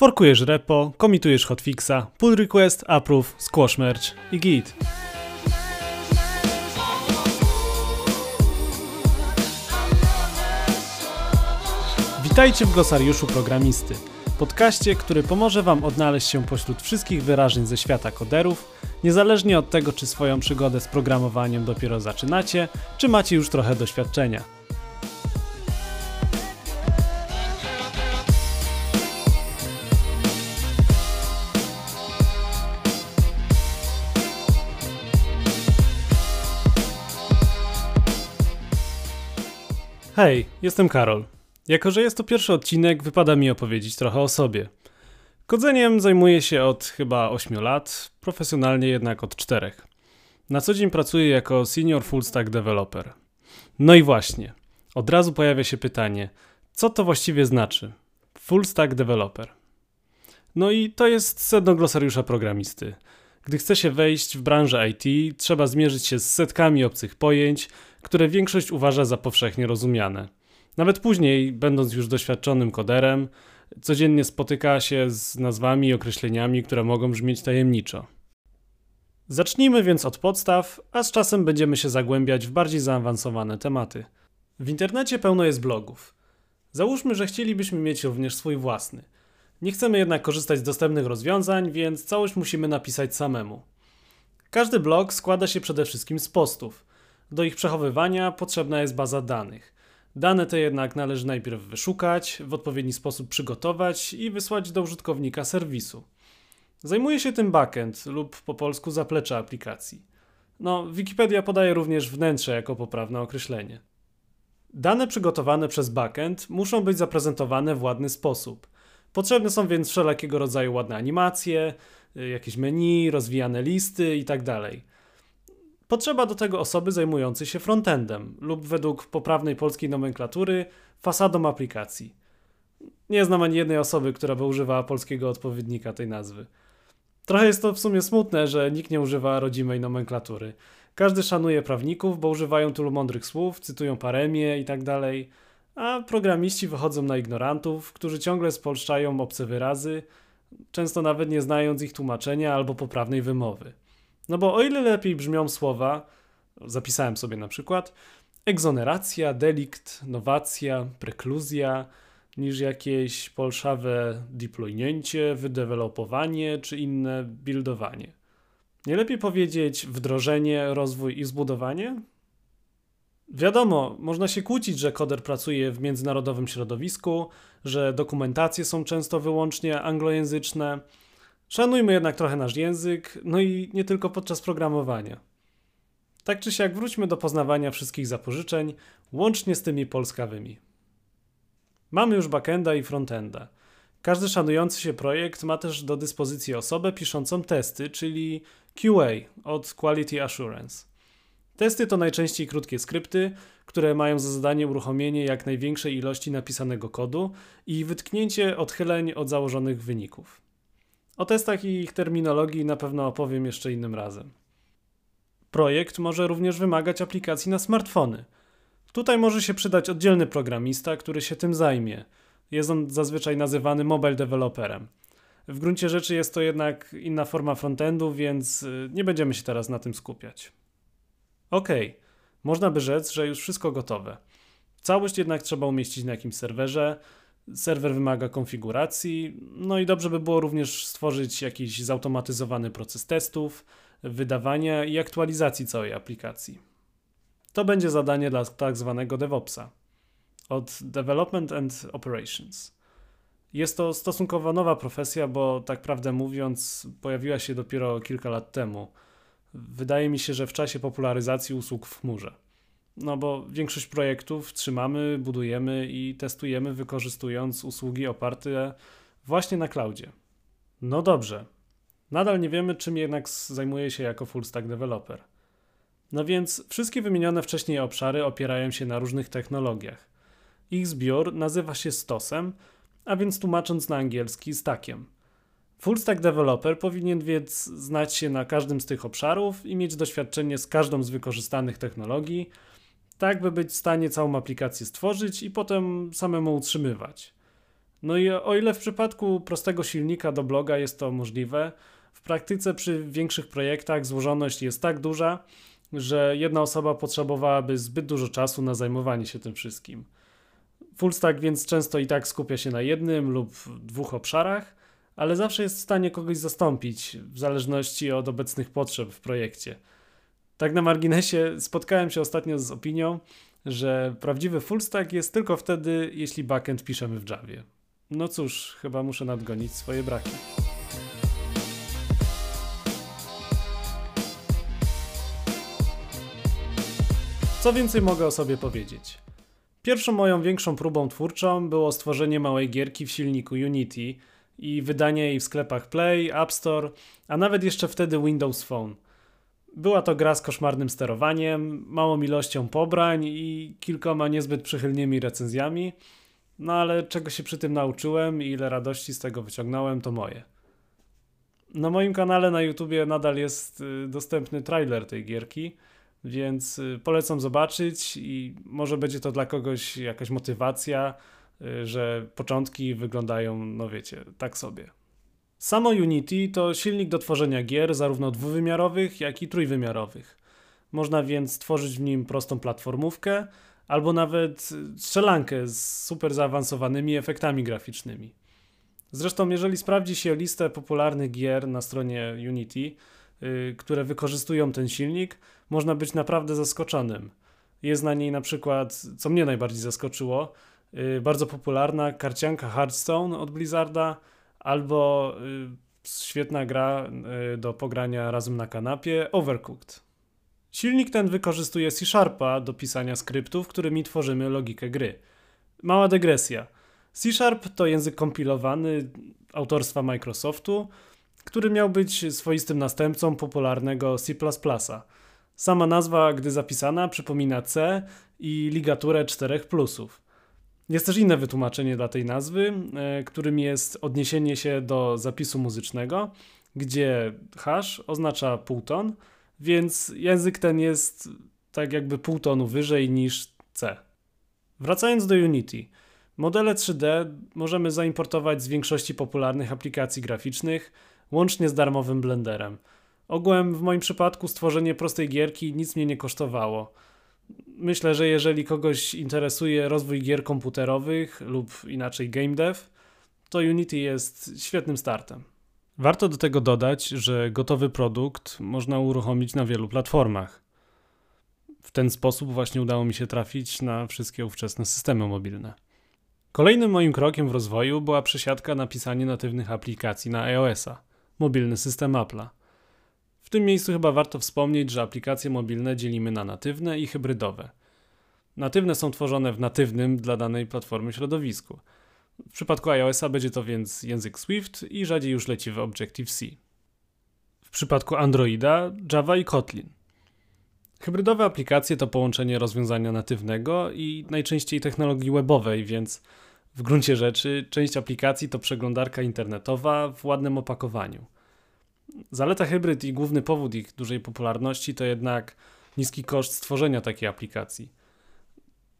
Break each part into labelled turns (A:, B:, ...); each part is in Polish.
A: Forkujesz repo, komitujesz hotfixa, pull request, approve, squash merge i git. Witajcie w glosariuszu programisty, podcaście, który pomoże Wam odnaleźć się pośród wszystkich wyrażeń ze świata koderów, niezależnie od tego, czy swoją przygodę z programowaniem dopiero zaczynacie, czy macie już trochę doświadczenia. Hej, jestem Karol. Jako, że jest to pierwszy odcinek, wypada mi opowiedzieć trochę o sobie. Kodzeniem zajmuję się od chyba 8 lat, profesjonalnie jednak od 4. Na co dzień pracuję jako senior full stack developer. No i właśnie, od razu pojawia się pytanie, co to właściwie znaczy? Full stack developer. No i to jest sedno glosariusza programisty. Gdy chce się wejść w branżę IT, trzeba zmierzyć się z setkami obcych pojęć, które większość uważa za powszechnie rozumiane. Nawet później, będąc już doświadczonym koderem, codziennie spotyka się z nazwami i określeniami, które mogą brzmieć tajemniczo. Zacznijmy więc od podstaw, a z czasem będziemy się zagłębiać w bardziej zaawansowane tematy. W internecie pełno jest blogów. Załóżmy, że chcielibyśmy mieć również swój własny. Nie chcemy jednak korzystać z dostępnych rozwiązań, więc całość musimy napisać samemu. Każdy blog składa się przede wszystkim z postów. Do ich przechowywania potrzebna jest baza danych. Dane te jednak należy najpierw wyszukać, w odpowiedni sposób przygotować i wysłać do użytkownika serwisu. Zajmuje się tym backend lub po polsku zaplecze aplikacji. No, Wikipedia podaje również wnętrze jako poprawne określenie. Dane przygotowane przez backend muszą być zaprezentowane w ładny sposób. Potrzebne są więc wszelkiego rodzaju ładne animacje, jakieś menu, rozwijane listy itd. Potrzeba do tego osoby zajmującej się frontendem lub według poprawnej polskiej nomenklatury fasadą aplikacji. Nie znam ani jednej osoby, która by używała polskiego odpowiednika tej nazwy. Trochę jest to w sumie smutne, że nikt nie używa rodzimej nomenklatury. Każdy szanuje prawników, bo używają tylu mądrych słów, cytują paremię i tak dalej, a programiści wychodzą na ignorantów, którzy ciągle spolszczają obce wyrazy, często nawet nie znając ich tłumaczenia albo poprawnej wymowy. No bo o ile lepiej brzmią słowa, zapisałem sobie na przykład, egzoneracja, delikt, nowacja, prekluzja, niż jakieś polszawe deploynięcie, wydevelopowanie czy inne buildowanie. Nie lepiej powiedzieć wdrożenie, rozwój i zbudowanie? Wiadomo, można się kłócić, że koder pracuje w międzynarodowym środowisku, że dokumentacje są często wyłącznie anglojęzyczne, Szanujmy jednak trochę nasz język, no i nie tylko podczas programowania. Tak czy siak wróćmy do poznawania wszystkich zapożyczeń, łącznie z tymi polskawymi. Mamy już backenda i frontenda. Każdy szanujący się projekt ma też do dyspozycji osobę piszącą testy, czyli QA od Quality Assurance. Testy to najczęściej krótkie skrypty, które mają za zadanie uruchomienie jak największej ilości napisanego kodu i wytknięcie odchyleń od założonych wyników. O testach i ich terminologii na pewno opowiem jeszcze innym razem. Projekt może również wymagać aplikacji na smartfony. Tutaj może się przydać oddzielny programista, który się tym zajmie. Jest on zazwyczaj nazywany mobile developerem. W gruncie rzeczy jest to jednak inna forma frontendu, więc y, nie będziemy się teraz na tym skupiać. Ok, można by rzec, że już wszystko gotowe. Całość jednak trzeba umieścić na jakimś serwerze, Serwer wymaga konfiguracji, no i dobrze by było również stworzyć jakiś zautomatyzowany proces testów, wydawania i aktualizacji całej aplikacji. To będzie zadanie dla tak zwanego DevOpsa od Development and Operations. Jest to stosunkowo nowa profesja, bo tak prawdę mówiąc, pojawiła się dopiero kilka lat temu. Wydaje mi się, że w czasie popularyzacji usług w chmurze. No bo większość projektów trzymamy, budujemy i testujemy wykorzystując usługi oparte właśnie na cloudzie. No dobrze. Nadal nie wiemy, czym jednak zajmuje się jako full stack developer. No więc wszystkie wymienione wcześniej obszary opierają się na różnych technologiach. Ich zbiór nazywa się stosem, a więc tłumacząc na angielski stackiem. Full stack developer powinien więc znać się na każdym z tych obszarów i mieć doświadczenie z każdą z wykorzystanych technologii, tak by być w stanie całą aplikację stworzyć i potem samemu utrzymywać. No i o ile w przypadku prostego silnika do bloga jest to możliwe, w praktyce przy większych projektach złożoność jest tak duża, że jedna osoba potrzebowałaby zbyt dużo czasu na zajmowanie się tym wszystkim. Fullstack więc często i tak skupia się na jednym lub dwóch obszarach, ale zawsze jest w stanie kogoś zastąpić w zależności od obecnych potrzeb w projekcie. Tak na marginesie spotkałem się ostatnio z opinią, że prawdziwy fullstack jest tylko wtedy, jeśli backend piszemy w Javie. No cóż, chyba muszę nadgonić swoje braki. Co więcej mogę o sobie powiedzieć? Pierwszą moją większą próbą twórczą było stworzenie małej gierki w silniku Unity i wydanie jej w sklepach Play, App Store, a nawet jeszcze wtedy Windows Phone. Była to gra z koszmarnym sterowaniem, małą ilością pobrań i kilkoma niezbyt przychylnymi recenzjami, no ale czego się przy tym nauczyłem i ile radości z tego wyciągnąłem, to moje. Na moim kanale na YouTubie nadal jest y, dostępny trailer tej gierki, więc y, polecam zobaczyć i może będzie to dla kogoś jakaś motywacja, y, że początki wyglądają, no wiecie, tak sobie. Samo Unity to silnik do tworzenia gier, zarówno dwuwymiarowych, jak i trójwymiarowych. Można więc tworzyć w nim prostą platformówkę, albo nawet strzelankę z super zaawansowanymi efektami graficznymi. Zresztą, jeżeli sprawdzi się listę popularnych gier na stronie Unity, yy, które wykorzystują ten silnik, można być naprawdę zaskoczonym. Jest na niej na przykład, co mnie najbardziej zaskoczyło, yy, bardzo popularna karcianka Hearthstone od Blizzarda, albo yy, świetna gra y, do pogrania razem na kanapie Overcooked. Silnik ten wykorzystuje C-Sharpa do pisania skryptów, którymi tworzymy logikę gry. Mała dygresja. C-Sharp to język kompilowany autorstwa Microsoftu, który miał być swoistym następcą popularnego C++. Sama nazwa, gdy zapisana, przypomina C i ligaturę czterech plusów. Jest też inne wytłumaczenie dla tej nazwy, e, którym jest odniesienie się do zapisu muzycznego, gdzie hash oznacza półton, więc język ten jest tak jakby pół tonu wyżej niż C. Wracając do Unity. Modele 3D możemy zaimportować z większości popularnych aplikacji graficznych, łącznie z darmowym Blenderem. Ogółem w moim przypadku stworzenie prostej gierki nic mnie nie kosztowało. Myślę, że jeżeli kogoś interesuje rozwój gier komputerowych lub inaczej game dev, to Unity jest świetnym startem. Warto do tego dodać, że gotowy produkt można uruchomić na wielu platformach. W ten sposób właśnie udało mi się trafić na wszystkie ówczesne systemy mobilne. Kolejnym moim krokiem w rozwoju była przesiadka na pisanie natywnych aplikacji na iOS-a, mobilny system Apple'a. W tym miejscu chyba warto wspomnieć, że aplikacje mobilne dzielimy na natywne i hybrydowe. Natywne są tworzone w natywnym dla danej platformy środowisku – w przypadku iOS-a będzie to więc język Swift i rzadziej już leci w Objective-C. W przypadku Androida Java i Kotlin. Hybrydowe aplikacje to połączenie rozwiązania natywnego i najczęściej technologii webowej, więc w gruncie rzeczy część aplikacji to przeglądarka internetowa w ładnym opakowaniu. Zaleta hybryd i główny powód ich dużej popularności to jednak niski koszt stworzenia takiej aplikacji.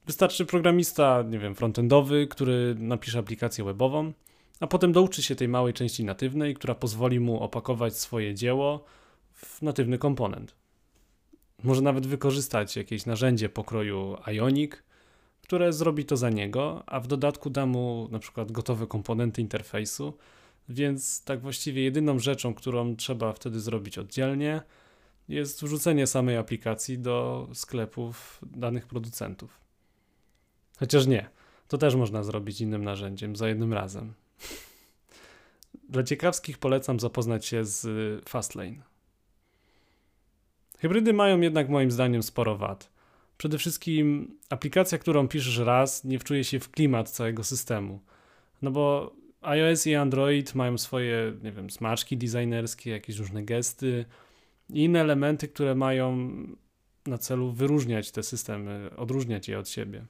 A: Wystarczy programista, nie wiem, frontendowy, który napisze aplikację webową, a potem douczy się tej małej części natywnej, która pozwoli mu opakować swoje dzieło w natywny komponent. Może nawet wykorzystać jakieś narzędzie pokroju Ionic, które zrobi to za niego, a w dodatku da mu na przykład gotowe komponenty interfejsu, więc tak właściwie jedyną rzeczą, którą trzeba wtedy zrobić oddzielnie, jest wrzucenie samej aplikacji do sklepów danych producentów. Chociaż nie. To też można zrobić innym narzędziem, za jednym razem. Dla ciekawskich polecam zapoznać się z Fastlane. Hybrydy mają jednak moim zdaniem sporo wad. Przede wszystkim aplikacja, którą piszesz raz, nie wczuje się w klimat całego systemu. No bo iOS i Android mają swoje, nie wiem, smaczki designerskie, jakieś różne gesty i inne elementy, które mają na celu wyróżniać te systemy, odróżniać je od siebie.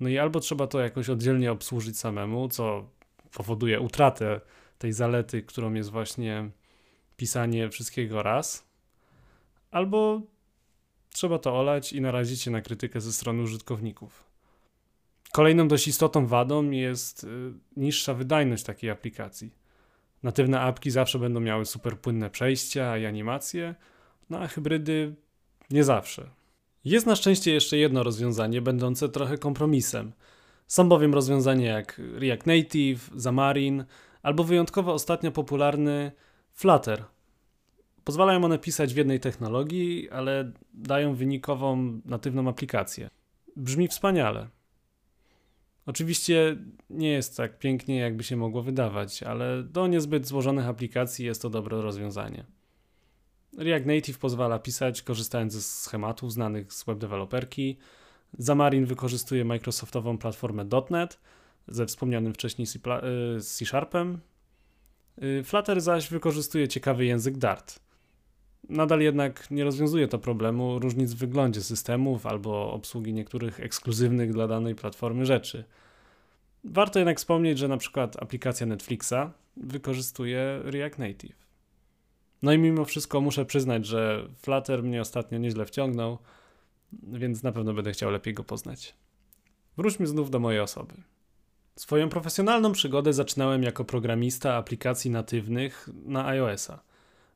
A: No i albo trzeba to jakoś oddzielnie obsłużyć samemu, co powoduje utratę tej zalety, którą jest właśnie pisanie wszystkiego raz, albo trzeba to olać i narazić się na krytykę ze strony użytkowników. Kolejną dość istotną wadą jest y, niższa wydajność takiej aplikacji. Natywne apki zawsze będą miały super płynne przejścia i animacje, no a hybrydy nie zawsze. Jest na szczęście jeszcze jedno rozwiązanie, będące trochę kompromisem. Są bowiem rozwiązania jak React Native, Xamarin albo wyjątkowo ostatnio popularny Flutter. Pozwalają one pisać w jednej technologii, ale dają wynikową natywną aplikację. Brzmi wspaniale. Oczywiście nie jest tak pięknie, jakby się mogło wydawać, ale do niezbyt złożonych aplikacji jest to dobre rozwiązanie. React Native pozwala pisać korzystając ze schematów znanych z web developerki. Xamarin wykorzystuje Microsoftową platformę .NET ze wspomnianym wcześniej C y, Sharpem. Y, Flutter zaś wykorzystuje ciekawy język Dart. Nadal jednak nie rozwiązuje to problemu różnic w wyglądzie systemów albo obsługi niektórych ekskluzywnych dla danej platformy rzeczy. Warto jednak wspomnieć, że na przykład aplikacja Netflixa wykorzystuje React Native. No i mimo wszystko muszę przyznać, że Flutter mnie ostatnio nieźle wciągnął, więc na pewno będę chciał lepiej go poznać. Wróćmy znów do mojej osoby. Swoją profesjonalną przygodę zaczynałem jako programista aplikacji natywnych na iOS-a.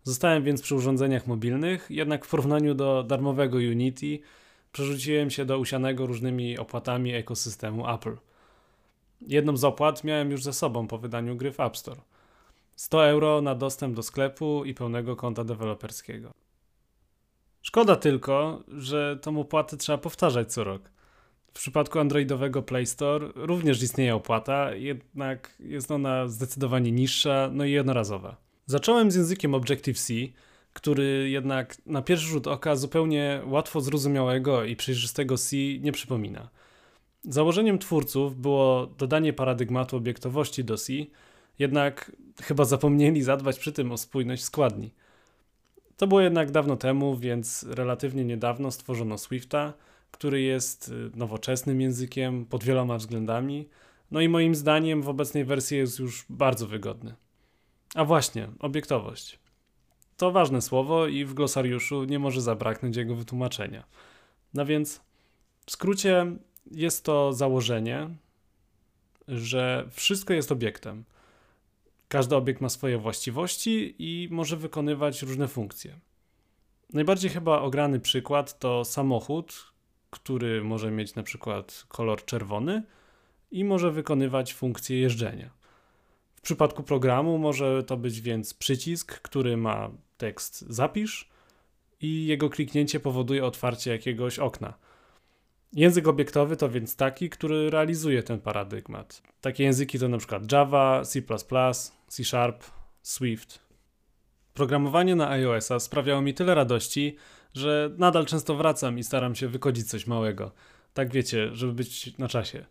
A: Zostałem więc przy urządzeniach mobilnych, jednak w porównaniu do darmowego Unity przerzuciłem się do usianego różnymi opłatami ekosystemu Apple. Jedną z opłat miałem już ze sobą po wydaniu gry w App Store. 100 euro na dostęp do sklepu i pełnego konta deweloperskiego. Szkoda tylko, że tą opłatę trzeba powtarzać co rok. W przypadku androidowego Play Store również istnieje opłata, jednak jest ona zdecydowanie niższa, no i jednorazowa. Zacząłem z językiem Objective-C, który jednak na pierwszy rzut oka zupełnie łatwo zrozumiałego i przejrzystego C nie przypomina. Założeniem twórców było dodanie paradygmatu obiektowości do C, jednak chyba zapomnieli zadbać przy tym o spójność składni. To było jednak dawno temu, więc relatywnie niedawno stworzono Swifta, który jest y, nowoczesnym językiem pod wieloma względami, no i moim zdaniem w obecnej wersji jest już bardzo wygodny. A właśnie, obiektowość. To ważne słowo i w glosariuszu nie może zabraknąć jego wytłumaczenia. No więc, w skrócie, jest to założenie, że wszystko jest obiektem. Każdy obiekt ma swoje właściwości i może wykonywać różne funkcje. Najbardziej chyba ograny przykład to samochód, który może mieć na przykład kolor czerwony i może wykonywać funkcję jeżdżenia. Przypadku programu może to być więc przycisk, który ma tekst zapisz i jego kliknięcie powoduje otwarcie jakiegoś okna. Język obiektowy to więc taki, który realizuje ten paradygmat. Takie języki to np. Java, C++, C Sharp, Swift. Programowanie na iOS-a sprawiało mi tyle radości, że nadal często wracam i staram się wykodzić coś małego. Tak wiecie, żeby być na czasie.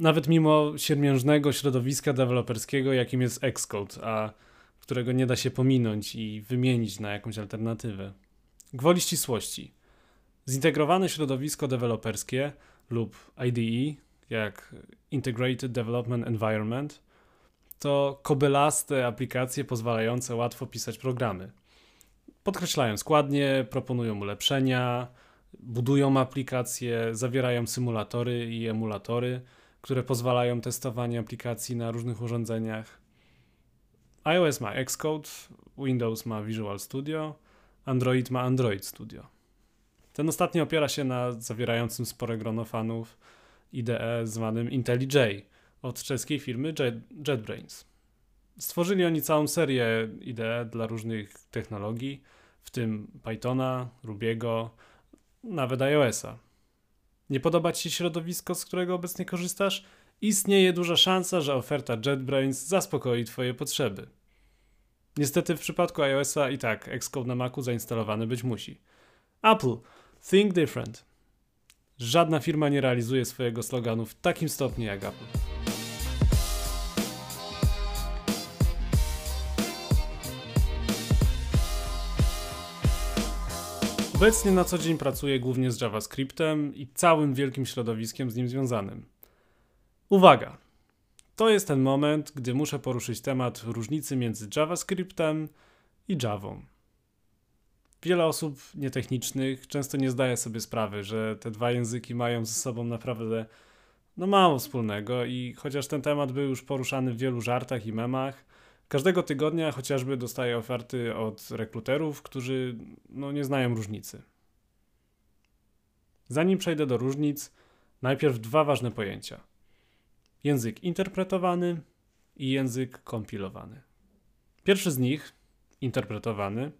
A: Nawet mimo siermiężnego środowiska deweloperskiego, jakim jest Xcode, a którego nie da się pominąć i wymienić na jakąś alternatywę. Gwoli ścisłości. Zintegrowane środowisko deweloperskie lub IDE, jak Integrated Development Environment, to kobelaste aplikacje pozwalające łatwo pisać programy. Podkreślają składnie, proponują ulepszenia, budują aplikacje, zawierają symulatory i emulatory, które pozwalają testowanie aplikacji na różnych urządzeniach. iOS ma Xcode, Windows ma Visual Studio, Android ma Android Studio. Ten ostatni opiera się na zawierającym spore grono fanów IDE zwanym IntelliJ od czeskiej firmy Jet, JetBrains. Stworzyli oni całą serię IDE dla różnych technologii, w tym Pythona, Rubiego, nawet iOS-a. Nie podoba Ci się środowisko, z którego obecnie korzystasz? Istnieje duża szansa, że oferta JetBrains zaspokoi Twoje potrzeby. Niestety w przypadku iOS-a i tak Xcode na Macu zainstalowany być musi. Apple Think different. Żadna firma nie realizuje swojego sloganu w takim stopniu jak Apple. Obecnie na co dzień pracuję głównie z JavaScriptem i całym wielkim środowiskiem z nim związanym. Uwaga! To jest ten moment, gdy muszę poruszyć temat różnicy między JavaScriptem i Javą. Wiele osób nietechnicznych często nie zdaje sobie sprawy, że te dwa języki mają ze sobą naprawdę no mało wspólnego i chociaż ten temat był już poruszany w wielu żartach i memach, każdego tygodnia chociażby dostaję oferty od rekruterów, którzy no, nie znają różnicy. Zanim przejdę do różnic, najpierw dwa ważne pojęcia: język interpretowany i język kompilowany. Pierwszy z nich, interpretowany,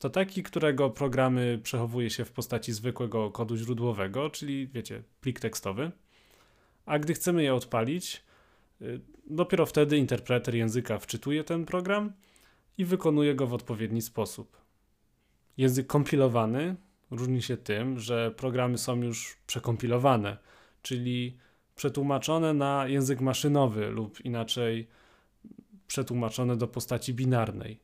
A: to taki, którego programy przechowuje się w postaci zwykłego kodu źródłowego, czyli wiecie, plik tekstowy. A gdy chcemy je odpalić, dopiero wtedy interpreter języka wczytuje ten program i wykonuje go w odpowiedni sposób. Język kompilowany różni się tym, że programy są już przekompilowane, czyli przetłumaczone na język maszynowy lub inaczej przetłumaczone do postaci binarnej,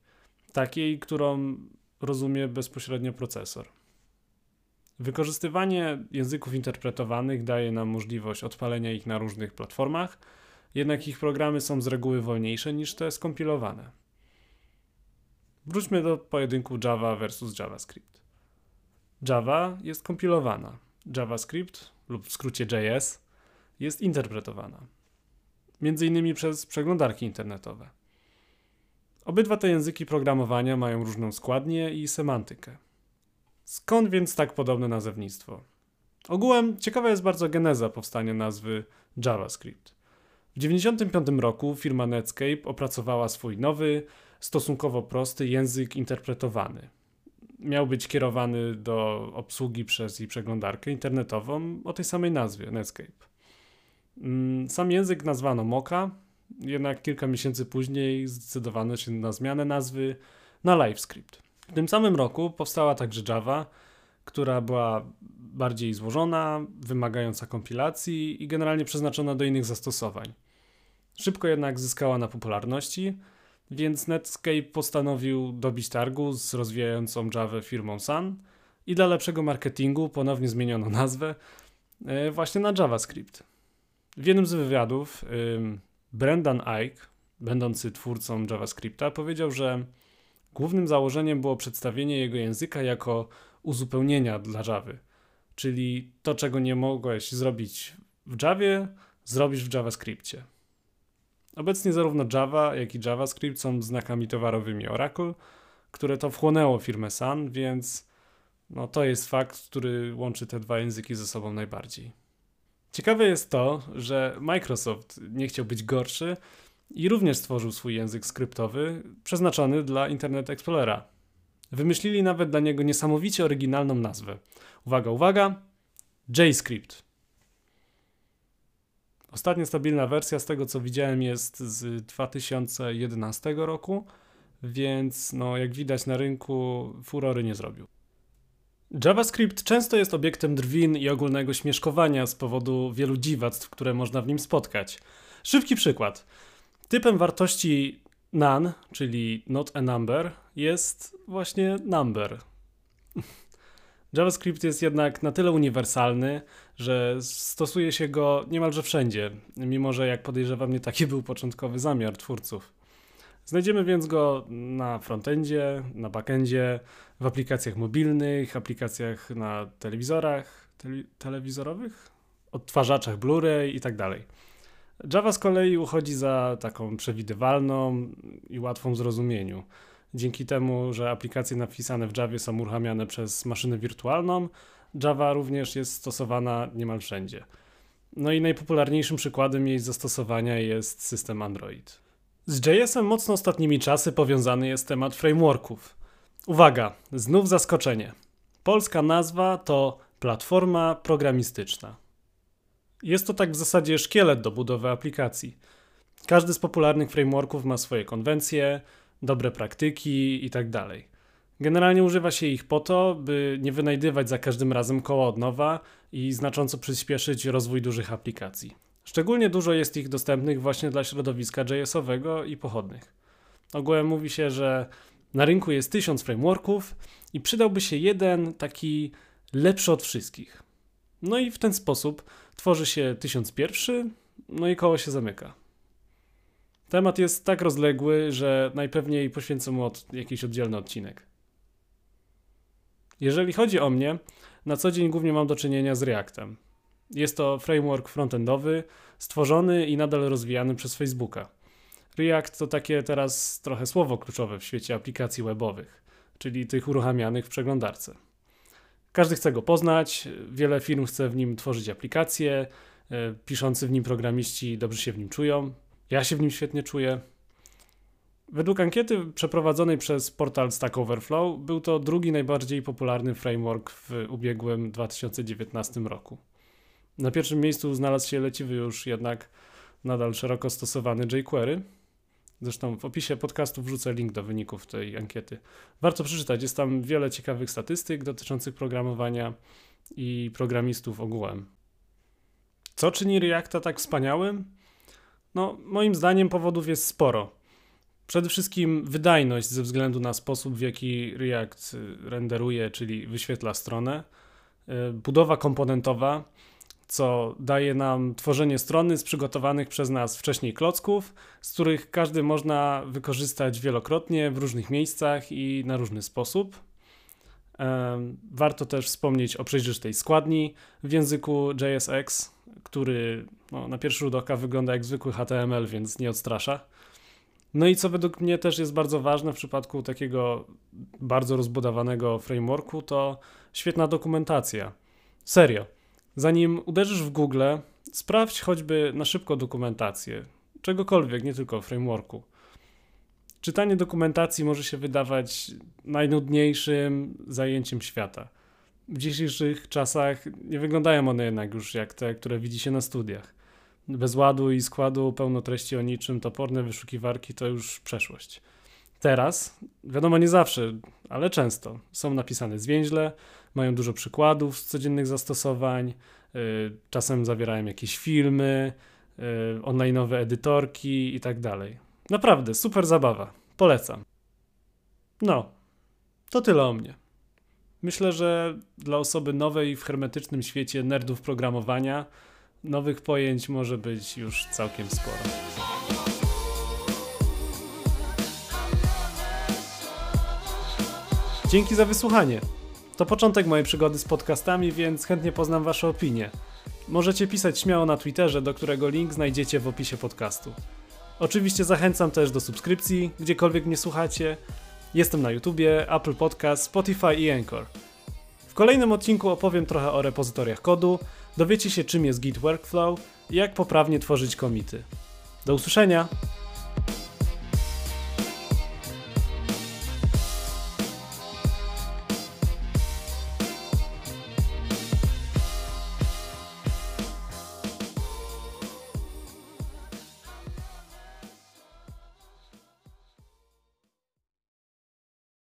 A: takiej, którą rozumie bezpośrednio procesor. Wykorzystywanie języków interpretowanych daje nam możliwość odpalenia ich na różnych platformach, jednak ich programy są z reguły wolniejsze niż te skompilowane. Wróćmy do pojedynku Java versus JavaScript. Java jest kompilowana, JavaScript lub w skrócie JS jest interpretowana, między innymi przez przeglądarki internetowe. Obydwa te języki programowania mają różną składnię i semantykę. Skąd więc tak podobne nazewnictwo? Ogółem ciekawa jest bardzo geneza powstania nazwy JavaScript. W 1995 roku firma Netscape opracowała swój nowy, stosunkowo prosty język interpretowany. Miał być kierowany do obsługi przez jej przeglądarkę internetową o tej samej nazwie Netscape. Mm, sam język nazwano Mocha, jednak kilka miesięcy później zdecydowano się na zmianę nazwy na LiveScript. W tym samym roku powstała także Java, która była bardziej złożona, wymagająca kompilacji i generalnie przeznaczona do innych zastosowań. Szybko jednak zyskała na popularności, więc Netscape postanowił dobić targu z rozwijającą Java firmą Sun i dla lepszego marketingu ponownie zmieniono nazwę e, właśnie na JavaScript. W jednym z wywiadów Brendan Ike, będący twórcą JavaScripta, powiedział, że głównym założeniem było przedstawienie jego języka jako uzupełnienia dla Java, czyli to, czego nie mogłeś zrobić w Javie, zrobisz w JavaScriptie. Obecnie zarówno Java, jak i JavaScript są znakami towarowymi Oracle, które to wchłonęło firmę Sun, więc no, to jest fakt, który łączy te dwa języki ze sobą najbardziej. Ciekawe jest to, że Microsoft nie chciał być gorszy i również stworzył swój język skryptowy przeznaczony dla Internet Explorera. Wymyślili nawet dla niego niesamowicie oryginalną nazwę. Uwaga, uwaga! JScript. Ostatnia stabilna wersja, z tego co widziałem, jest z 2011 roku, więc no, jak widać na rynku furory nie zrobił. JavaScript często jest obiektem drwin i ogólnego śmieszkowania z powodu wielu dziwactw, które można w nim spotkać. Szybki przykład. Typem wartości none, czyli not a number, jest właśnie number. JavaScript jest jednak na tyle uniwersalny, że stosuje się go niemalże wszędzie, mimo że jak podejrzewam nie taki był początkowy zamiar twórców. Znajdziemy więc go na frontendzie, na backendzie, w aplikacjach mobilnych, aplikacjach na telewizorach, tele telewizorowych, odtwarzaczach Blu-ray i tak. Java z kolei uchodzi za taką przewidywalną i łatwą w zrozumieniu. Dzięki temu, że aplikacje napisane w Javie są uruchamiane przez maszynę wirtualną, Java również jest stosowana niemal wszędzie. No i najpopularniejszym przykładem jej zastosowania jest system Android. Z JS-em mocno ostatnimi czasy powiązany jest temat frameworków. Uwaga, znów zaskoczenie. Polska nazwa to platforma programistyczna. Jest to tak w zasadzie szkielet do budowy aplikacji. Każdy z popularnych frameworków ma swoje konwencje, dobre praktyki itd. Tak Generalnie używa się ich po to, by nie wynajdywać za każdym razem koła od nowa i znacząco przyspieszyć rozwój dużych aplikacji. Szczególnie dużo jest ich dostępnych właśnie dla środowiska JS-owego i pochodnych. Ogółem mówi się, że na rynku jest tysiąc frameworków i przydałby się jeden taki lepszy od wszystkich. No i w ten sposób tworzy się tysiąc pierwszy, no i koło się zamyka. Temat jest tak rozległy, że najpewniej poświęcę mu od, jakiś oddzielny odcinek. Jeżeli chodzi o mnie, na co dzień głównie mam do czynienia z Reactem. Jest to framework frontendowy, stworzony i nadal rozwijany przez Facebooka. React to takie teraz trochę słowo kluczowe w świecie aplikacji webowych, czyli tych uruchamianych w przeglądarce. Każdy chce go poznać, wiele firm chce w nim tworzyć aplikacje, e, piszący w nim programiści dobrze się w nim czują. Ja się w nim świetnie czuję. Według ankiety przeprowadzonej przez portal Stack Overflow był to drugi najbardziej popularny framework w ubiegłym 2019 roku. Na pierwszym miejscu znalazł się leciwy już jednak nadal szeroko stosowany jQuery. Zresztą w opisie podcastu wrzucę link do wyników tej ankiety. Warto przeczytać, jest tam wiele ciekawych statystyk dotyczących programowania i programistów ogółem. Co czyni Reacta tak wspaniałym? No, moim zdaniem powodów jest sporo. Przede wszystkim wydajność ze względu na sposób, w jaki React y, renderuje, czyli wyświetla stronę. Y, budowa komponentowa, co daje nam tworzenie strony z przygotowanych przez nas wcześniej klocków, z których każdy można wykorzystać wielokrotnie w różnych miejscach i na różny sposób. Warto też wspomnieć o przejrzystej składni w języku JSX, który no, na pierwszy rzut oka wygląda jak zwykły HTML, więc nie odstrasza. No i co według mnie też jest bardzo ważne w przypadku takiego bardzo rozbudowanego frameworku, to świetna dokumentacja. Serio. Zanim uderzysz w Google, sprawdź choćby na szybko dokumentację, czegokolwiek, nie tylko frameworku. Czytanie dokumentacji może się wydawać najnudniejszym zajęciem świata. W dzisiejszych czasach nie wyglądają one jednak już jak te, które widzi się na studiach. Bez ładu i składu, pełno treści o niczym, toporne wyszukiwarki to już przeszłość. Teraz, wiadomo nie zawsze, ale często, są napisane zwięźle, mają dużo przykładów z codziennych zastosowań, y, czasem zawierają jakieś filmy, y, online'owe edytorki i tak dalej. Naprawdę, super zabawa. Polecam. No, to tyle o mnie. Myślę, że dla osoby nowej w hermetycznym świecie nerdów programowania nowych pojęć może być już całkiem sporo. Dzięki za wysłuchanie. To początek mojej przygody z podcastami, więc chętnie poznam Wasze opinie. Możecie pisać śmiało na Twitterze, do którego link znajdziecie w opisie podcastu. Oczywiście zachęcam też do subskrypcji, gdziekolwiek mnie słuchacie. Jestem na YouTubie, Apple Podcast, Spotify i Anchor. W kolejnym odcinku opowiem trochę o repozytoriach kodu, dowiecie się czym jest Git Workflow i jak poprawnie tworzyć komity. Do usłyszenia!